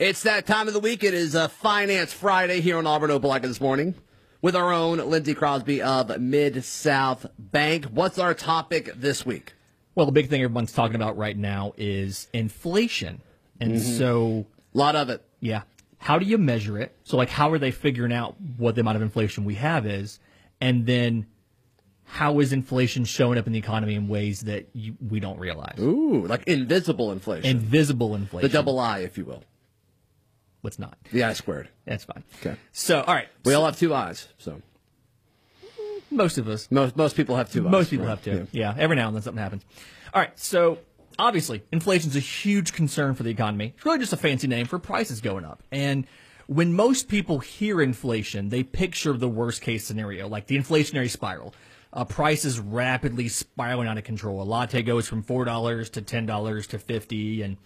It's that time of the week. It is a Finance Friday here on Auburn Opelika this morning with our own Lindsey Crosby of Mid South Bank. What's our topic this week? Well, the big thing everyone's talking about right now is inflation. And mm-hmm. so. A lot of it. Yeah. How do you measure it? So, like, how are they figuring out what the amount of inflation we have is? And then how is inflation showing up in the economy in ways that you, we don't realize? Ooh, like invisible inflation. Invisible inflation. The double I, if you will. What's not? The I squared. That's fine. Okay. So, all right. We all have two eyes, so. Most of us. Most most people have two. Most eyes, people right? have two. Yeah. yeah. Every now and then something happens. All right. So obviously, inflation is a huge concern for the economy. It's really just a fancy name for prices going up. And when most people hear inflation, they picture the worst case scenario, like the inflationary spiral. Uh, prices rapidly spiraling out of control. A latte goes from four dollars to ten dollars to fifty, and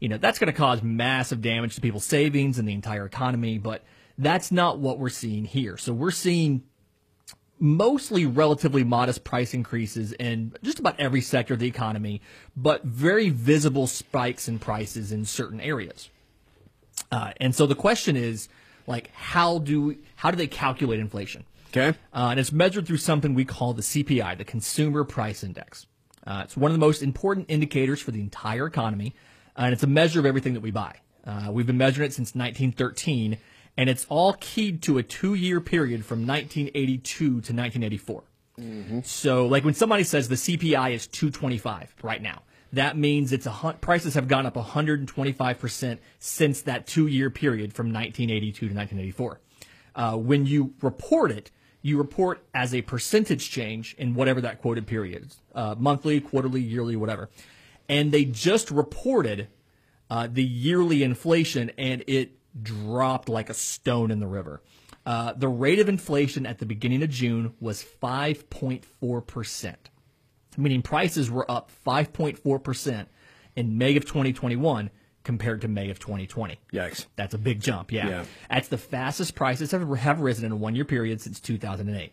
you know that's going to cause massive damage to people's savings and the entire economy. But that's not what we're seeing here. So we're seeing mostly relatively modest price increases in just about every sector of the economy, but very visible spikes in prices in certain areas. Uh, and so the question is, like, how do how do they calculate inflation? Okay, uh, and it's measured through something we call the CPI, the Consumer Price Index. Uh, it's one of the most important indicators for the entire economy, and it's a measure of everything that we buy. Uh, we've been measuring it since 1913 and it's all keyed to a two year period from 1982 to 1984. Mm-hmm. So, like when somebody says the CPI is 225 right now, that means it's a prices have gone up 125 percent since that two year period from 1982 to 1984. Uh, when you report it, you report as a percentage change in whatever that quoted period is, uh, monthly, quarterly, yearly, whatever. And they just reported uh, the yearly inflation, and it dropped like a stone in the river. Uh, the rate of inflation at the beginning of June was 5.4%, meaning prices were up 5.4% in May of 2021 compared to May of 2020. Yikes. That's a big jump, yeah. yeah. That's the fastest prices have, have risen in a one year period since 2008.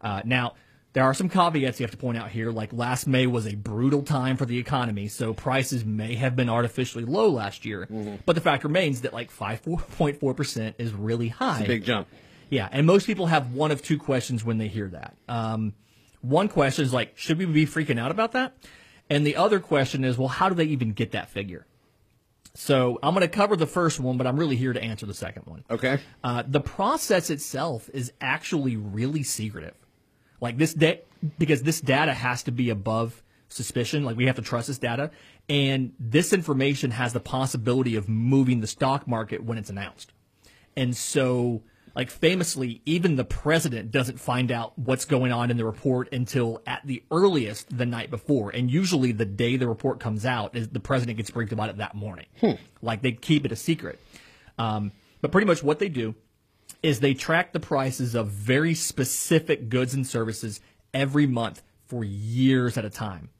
Uh, now, there are some caveats you have to point out here, like last May was a brutal time for the economy, so prices may have been artificially low last year. Mm-hmm. But the fact remains that like 5.4% is really high. It's a big jump. Yeah, and most people have one of two questions when they hear that. Um, one question is like, should we be freaking out about that? And the other question is, well, how do they even get that figure? So I'm going to cover the first one, but I'm really here to answer the second one. Okay. Uh, the process itself is actually really secretive. Like this da- because this data has to be above suspicion. Like we have to trust this data. And this information has the possibility of moving the stock market when it's announced. And so, like famously, even the president doesn't find out what's going on in the report until at the earliest the night before. And usually the day the report comes out is the president gets briefed about it that morning. Hmm. Like they keep it a secret. Um, but pretty much what they do is they track the prices of very specific goods and services every month for years at a time.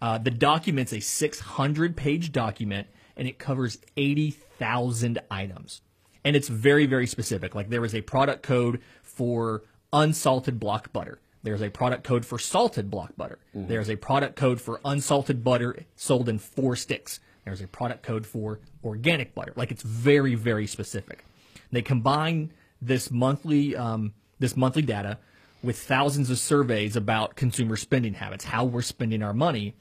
Uh, the document's a 600 page document and it covers 80,000 items. And it's very, very specific. Like there is a product code for unsalted block butter. There's a product code for salted block butter. Mm-hmm. There's a product code for unsalted butter sold in four sticks. There's a product code for organic butter. Like it's very, very specific. They combine this monthly um, this monthly data with thousands of surveys about consumer spending habits, how we're spending our money.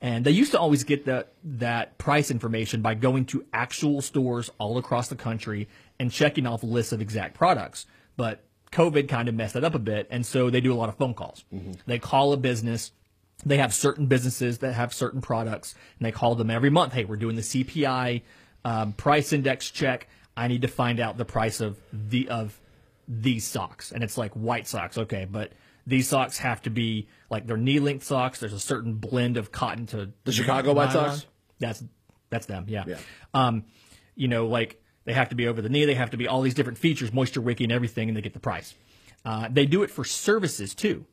And they used to always get the, that price information by going to actual stores all across the country and checking off lists of exact products. But COVID kind of messed that up a bit. And so they do a lot of phone calls. Mm-hmm. They call a business. They have certain businesses that have certain products and they call them every month. Hey, we're doing the CPI um, price index check. I need to find out the price of the of these socks, and it's like white socks. Okay, but these socks have to be like they're knee length socks. There's a certain blend of cotton to the Chicago White Sox. That's that's them. Yeah. yeah. Um, you know, like they have to be over the knee. They have to be all these different features, moisture wicking, and everything, and they get the price. Uh, they do it for services too.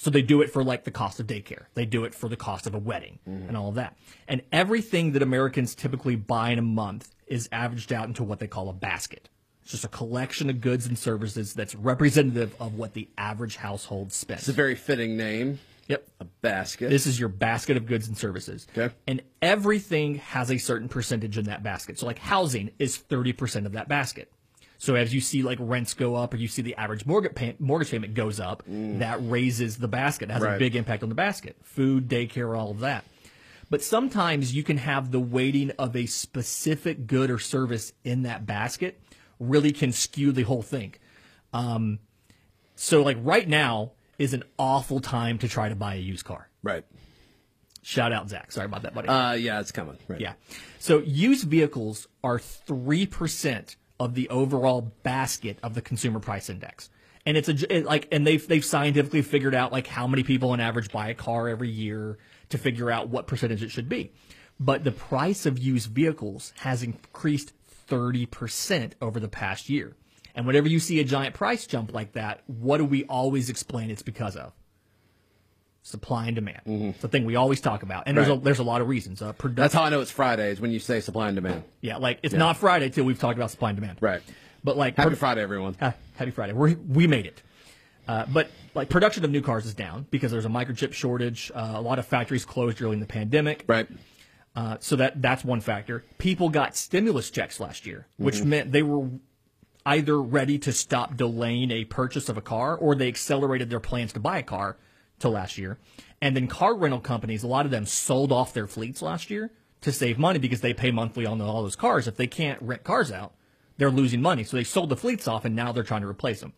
So they do it for like the cost of daycare. They do it for the cost of a wedding mm-hmm. and all of that. And everything that Americans typically buy in a month is averaged out into what they call a basket. It's just a collection of goods and services that's representative of what the average household spends. It's a very fitting name. Yep. A basket. This is your basket of goods and services. Okay. And everything has a certain percentage in that basket. So like housing is 30% of that basket. So as you see like rents go up or you see the average mortgage, pay- mortgage payment goes up, that raises the basket. It has a big impact on the basket. Food, daycare, all of that. But sometimes you can have the weighting of a specific good or service in that basket really can skew the whole thing. Um, so like right now is an awful time to try to buy a used car. right. Shout out Zach. Sorry about that, buddy. Uh, yeah, it's coming. Right. yeah. So used vehicles are 3% of the overall basket of the consumer price index. And it's a, it, like, and they've, they've scientifically figured out like how many people on average buy a car every year to figure out what percentage it should be. But the price of used vehicles has increased 30% over the past year. And whenever you see a giant price jump like that, what do we always explain it's because of? Supply and demand. It's the thing we always talk about. And there's, a, Mm-hmm. There's a lot of reasons. Uh, production. That's how I know it's Friday is when you say supply and demand. Yeah, like it's not Friday till we've talked about supply and demand. Right. But like Happy pro- Friday, everyone. Happy Friday. We we made it. Uh, but like production of new cars is down because there's a microchip shortage. Uh, a lot of factories closed during the pandemic. Right. Uh, so that that's one factor. People got stimulus checks last year, which meant they were either ready to stop delaying a purchase of a car or they accelerated their plans to buy a car till last year. And then car rental companies, a lot of them sold off their fleets last year to save money because they pay monthly on all those cars. If they can't rent cars out, they're losing money. So they sold the fleets off and now they're trying to replace them.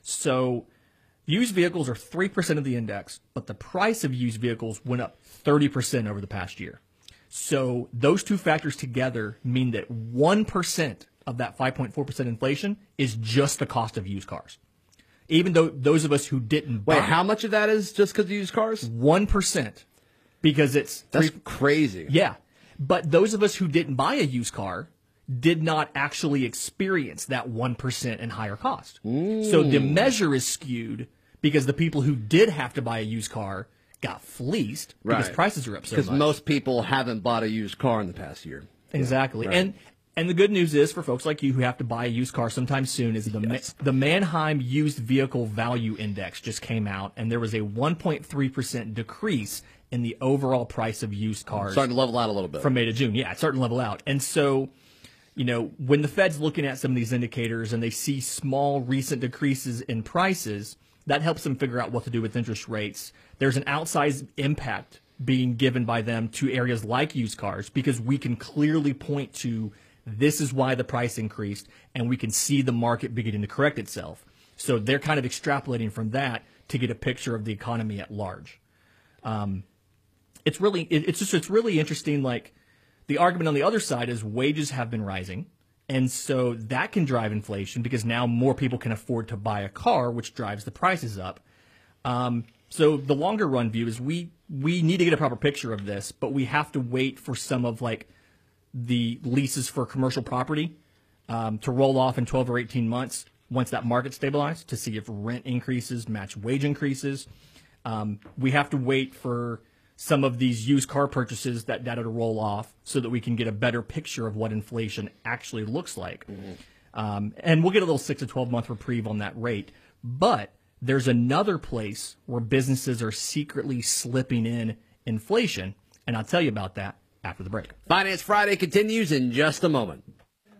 So used vehicles are 3% of the index, but the price of used vehicles went up 30% over the past year. So those two factors together mean that 1% of that 5.4% inflation is just the cost of used cars. Even though those of us who didn't Wait, buy how much of that is just because of used cars? 1% because it's That's three- crazy. yeah. But those of us who didn't buy a used car did not actually experience that 1% and higher cost. So mm. the measure is skewed because the people who did have to buy a used car got fleeced because prices are up so Because most people haven't bought a used car in the past year. Exactly. And and the good news is for folks like you who have to buy a used car sometime soon is the Ma- the Manheim Used Vehicle Value Index just came out and there was a 1.3% decrease in the overall price of used cars Starting to level out a little bit. from May to June. Yeah, it's starting to level out. And so, you know, when the Fed's looking at some of these indicators and they see small recent decreases in prices, that helps them figure out what to do with interest rates. There's an outsized impact being given by them to areas like used cars because we can clearly point to this is why the price increased and we can see the market beginning to correct itself. So they're kind of extrapolating from that to get a picture of the economy at large it's really it, it's just it's really interesting like the argument on the other side is wages have been rising and so that can drive inflation because now more people can afford to buy a car which drives the prices up um, so the longer run view is we we need to get a proper picture of this but we have to wait for some of like the leases for commercial property um, to roll off in 12 or 18 months once that market stabilizes to see if rent increases match wage increases. Um, we have to wait for some of these used car purchases, that data to roll off so that we can get a better picture of what inflation actually looks like. Um, and we'll get a little six to 12 month reprieve on that rate. But there's another place where businesses are secretly slipping in inflation. And I'll tell you about that after the break. Finance Friday continues in just a moment.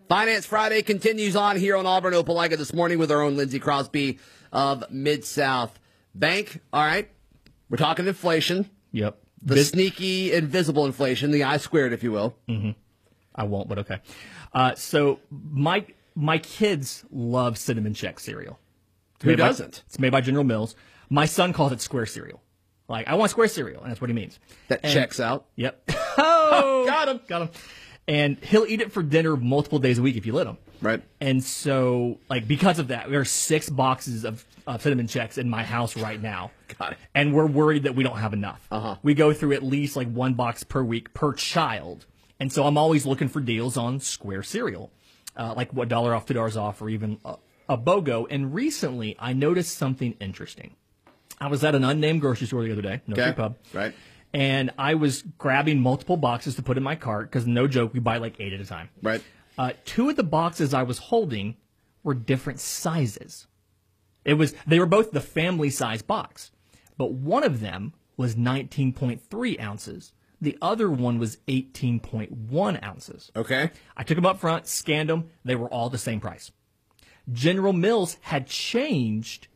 Finance Friday continues on here on Auburn Opelika this morning with our own Lindsey Crosby of Mid South Bank. All right, we're talking inflation, Yep. the sneaky, invisible inflation, the I squared, if you will. I won't, but okay. Uh, so my my kids love Cinnamon Chex cereal. It's Who doesn't? it's made by General Mills. My son calls it square cereal. Like I want square cereal, and that's what he means. That And- checks out. Yep. Oh, got him. Got him. And he'll eat it for dinner multiple days a week if you let him. Right. And so, like, because of that, there are six boxes of, of Cinnamon Chex in my house right now. Got it. And we're worried that we don't have enough. Uh-huh. We go through at least like one box per week per child. And so I'm always looking for deals on Square cereal, uh, like what dollar off, two dollars off, or even a, a BOGO. And recently, I noticed something interesting. I was at an unnamed grocery store the other day, no Okay. free pub, Right. and I was grabbing multiple boxes to put in my cart because no joke, we buy like eight at a time. Right. Uh, two of the boxes I was holding were different sizes. It was they were both the family size box, but one of them was 19.3 ounces. The other one was 18.1 ounces. Okay. I took them up front, scanned them. They were all the same price. General Mills had changed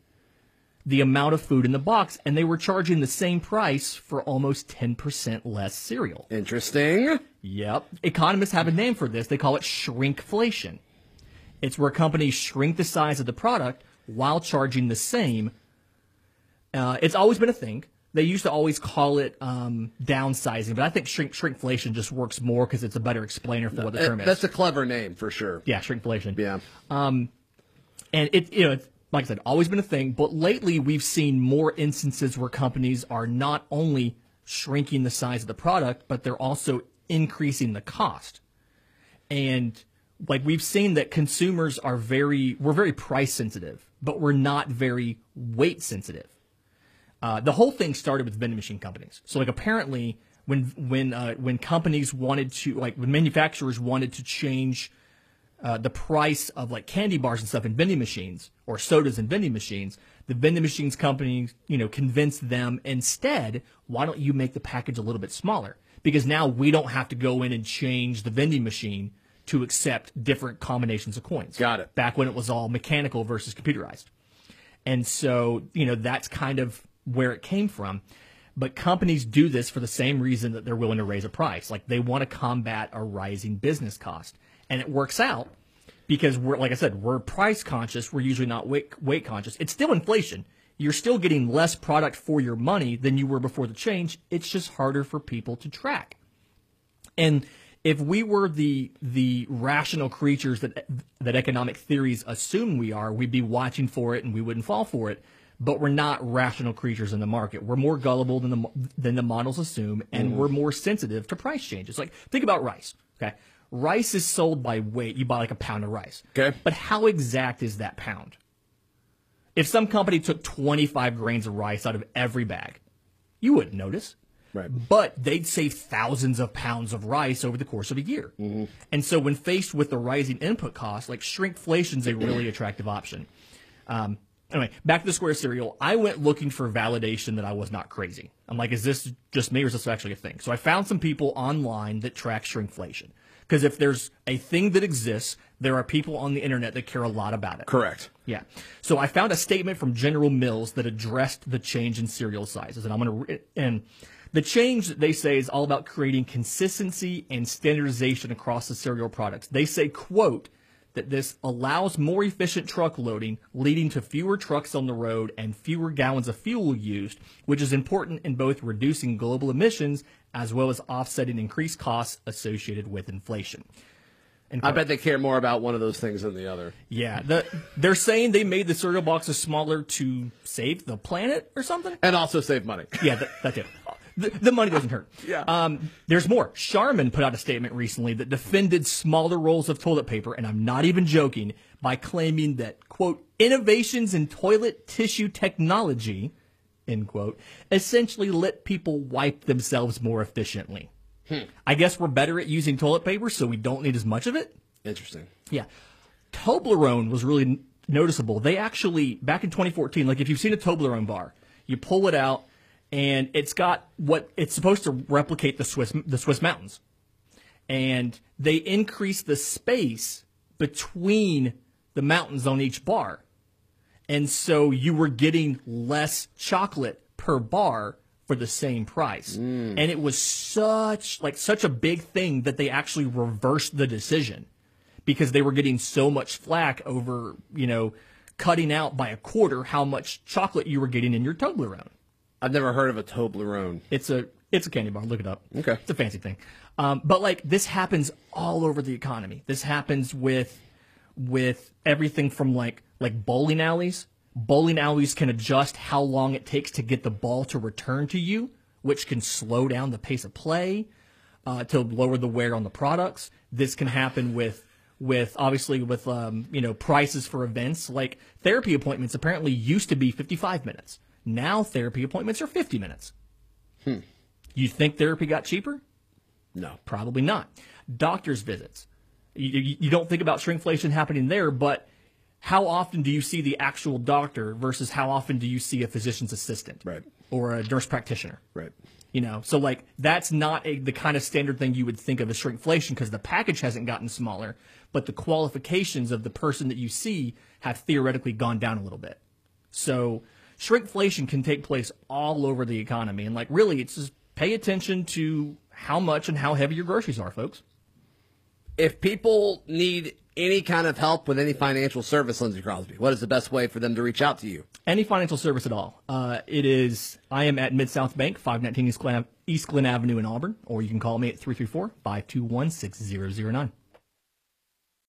the amount of food in the box, and they were charging the same price for almost 10% less cereal. Interesting. Yep. Economists have a name for this. They call it shrinkflation. It's where companies shrink the size of the product while charging the same. Uh, it's always been a thing. They used to always call it um, downsizing, but I think shrink shrinkflation just works more because it's a better explainer for what the term is. That's a clever name for sure. yeah, shrinkflation. Yeah. Um, and it you know it's, like I said, always been a thing. But lately, we've seen more instances where companies are not only shrinking the size of the product, but they're also increasing the cost. And like we've seen that consumers are very we're very price sensitive, but we're not very weight sensitive. Uh, the whole thing started with vending machine companies. So like apparently when when uh, when companies wanted to like when manufacturers wanted to change uh, the price of like candy bars and stuff in vending machines or sodas in vending machines, the vending machines companies, you know, convince them instead, why don't you make the package a little bit smaller? Because now we don't have to go in and change the vending machine to accept different combinations of coins. Got it. Back when it was all mechanical versus computerized. And so, you know, that's kind of where it came from. But companies do this for the same reason that they're willing to raise a price. Like they want to combat a rising business cost. And it works out because we're, like I said, we're price conscious. We're usually not weight, weight conscious. It's still inflation. You're still getting less product for your money than you were before the change. It's just harder for people to track. And if we were the the rational creatures that that economic theories assume we are, we'd be watching for it and we wouldn't fall for it. But we're not rational creatures in the market. We're more gullible than the than the models assume, and mm. we're more sensitive to price changes. Like think about rice. Okay, rice is sold by weight. You buy like a pound of rice. Okay. but how exact is that pound? If some company took 25 grains of rice out of every bag, you wouldn't notice. Right. But they'd save thousands of pounds of rice over the course of a year. And so when faced with the rising input costs, like shrinkflation's a really attractive option. Um, anyway, back to the square cereal. I went looking for validation that I was not crazy. I'm like, is this just me or is this actually a thing? So I found some people online that track shrinkflation. Because if there's a thing that exists, there are people on the internet that care a lot about it. Correct. Yeah. So I found a statement from General Mills that addressed the change in cereal sizes, and I'm going to re- and the change that they say is all about creating consistency and standardization across the cereal products. They say, quote, that this allows more efficient truck loading, leading to fewer trucks on the road and fewer gallons of fuel used, which is important in both reducing global emissions as well as offsetting increased costs associated with inflation. I bet they care more about one of those things than the other. yeah, the, they're saying they made the cereal boxes smaller to save the planet or something. And also save money. Yeah, that, that's it. The, the money doesn't hurt. Yeah. Um, there's more. Charmin put out a statement recently that defended smaller rolls of toilet paper, and I'm not even joking, by claiming that, quote, innovations in toilet tissue technology, end quote, essentially let people wipe themselves more efficiently. Hmm. I guess we're better at using toilet paper, so we don't need as much of it. Interesting. Yeah. Toblerone was really n- noticeable. They actually, back in 2014, like if you've seen a Toblerone bar, you pull it out and it's got what it's supposed to replicate the Swiss, the Swiss mountains. And they increase the space between the mountains on each bar. And so you were getting less chocolate per bar for the same price. And it was such like such a big thing that they actually reversed the decision because they were getting so much flack over, you know, cutting out by a quarter how much chocolate you were getting in your Toblerone. I've never heard of a Toblerone. It's a it's a candy bar. Look it up. Okay. It's a fancy thing. Um, but like this happens all over the economy. This happens with with everything from like like bowling alleys. Bowling alleys can adjust how long it takes to get the ball to return to you, which can slow down the pace of play uh, to lower the wear on the products. This can happen with with obviously with um, you know prices for events like therapy appointments. Apparently used to be 55 minutes. Now therapy appointments are 50 minutes. You think therapy got cheaper? No. Probably not. Doctor's visits. You, you, don't think about shrinkflation happening there, but how often do you see the actual doctor versus how often do you see a physician's assistant Right. or a nurse practitioner? Right. You know, so like that's not a, the kind of standard thing you would think of as shrinkflation because the package hasn't gotten smaller, but the qualifications of the person that you see have theoretically gone down a little bit. So shrinkflation can take place all over the economy, and like really, it's just pay attention to how much and how heavy your groceries are, folks. If people need any kind of help with any financial service, Lindsey Crosby, what is the best way for them to reach out to you? Any financial service at all. Uh, it is, I am at Mid South Bank, 519 East Glenn, East Glenn Avenue in Auburn, or you can call me at 334 521 6009.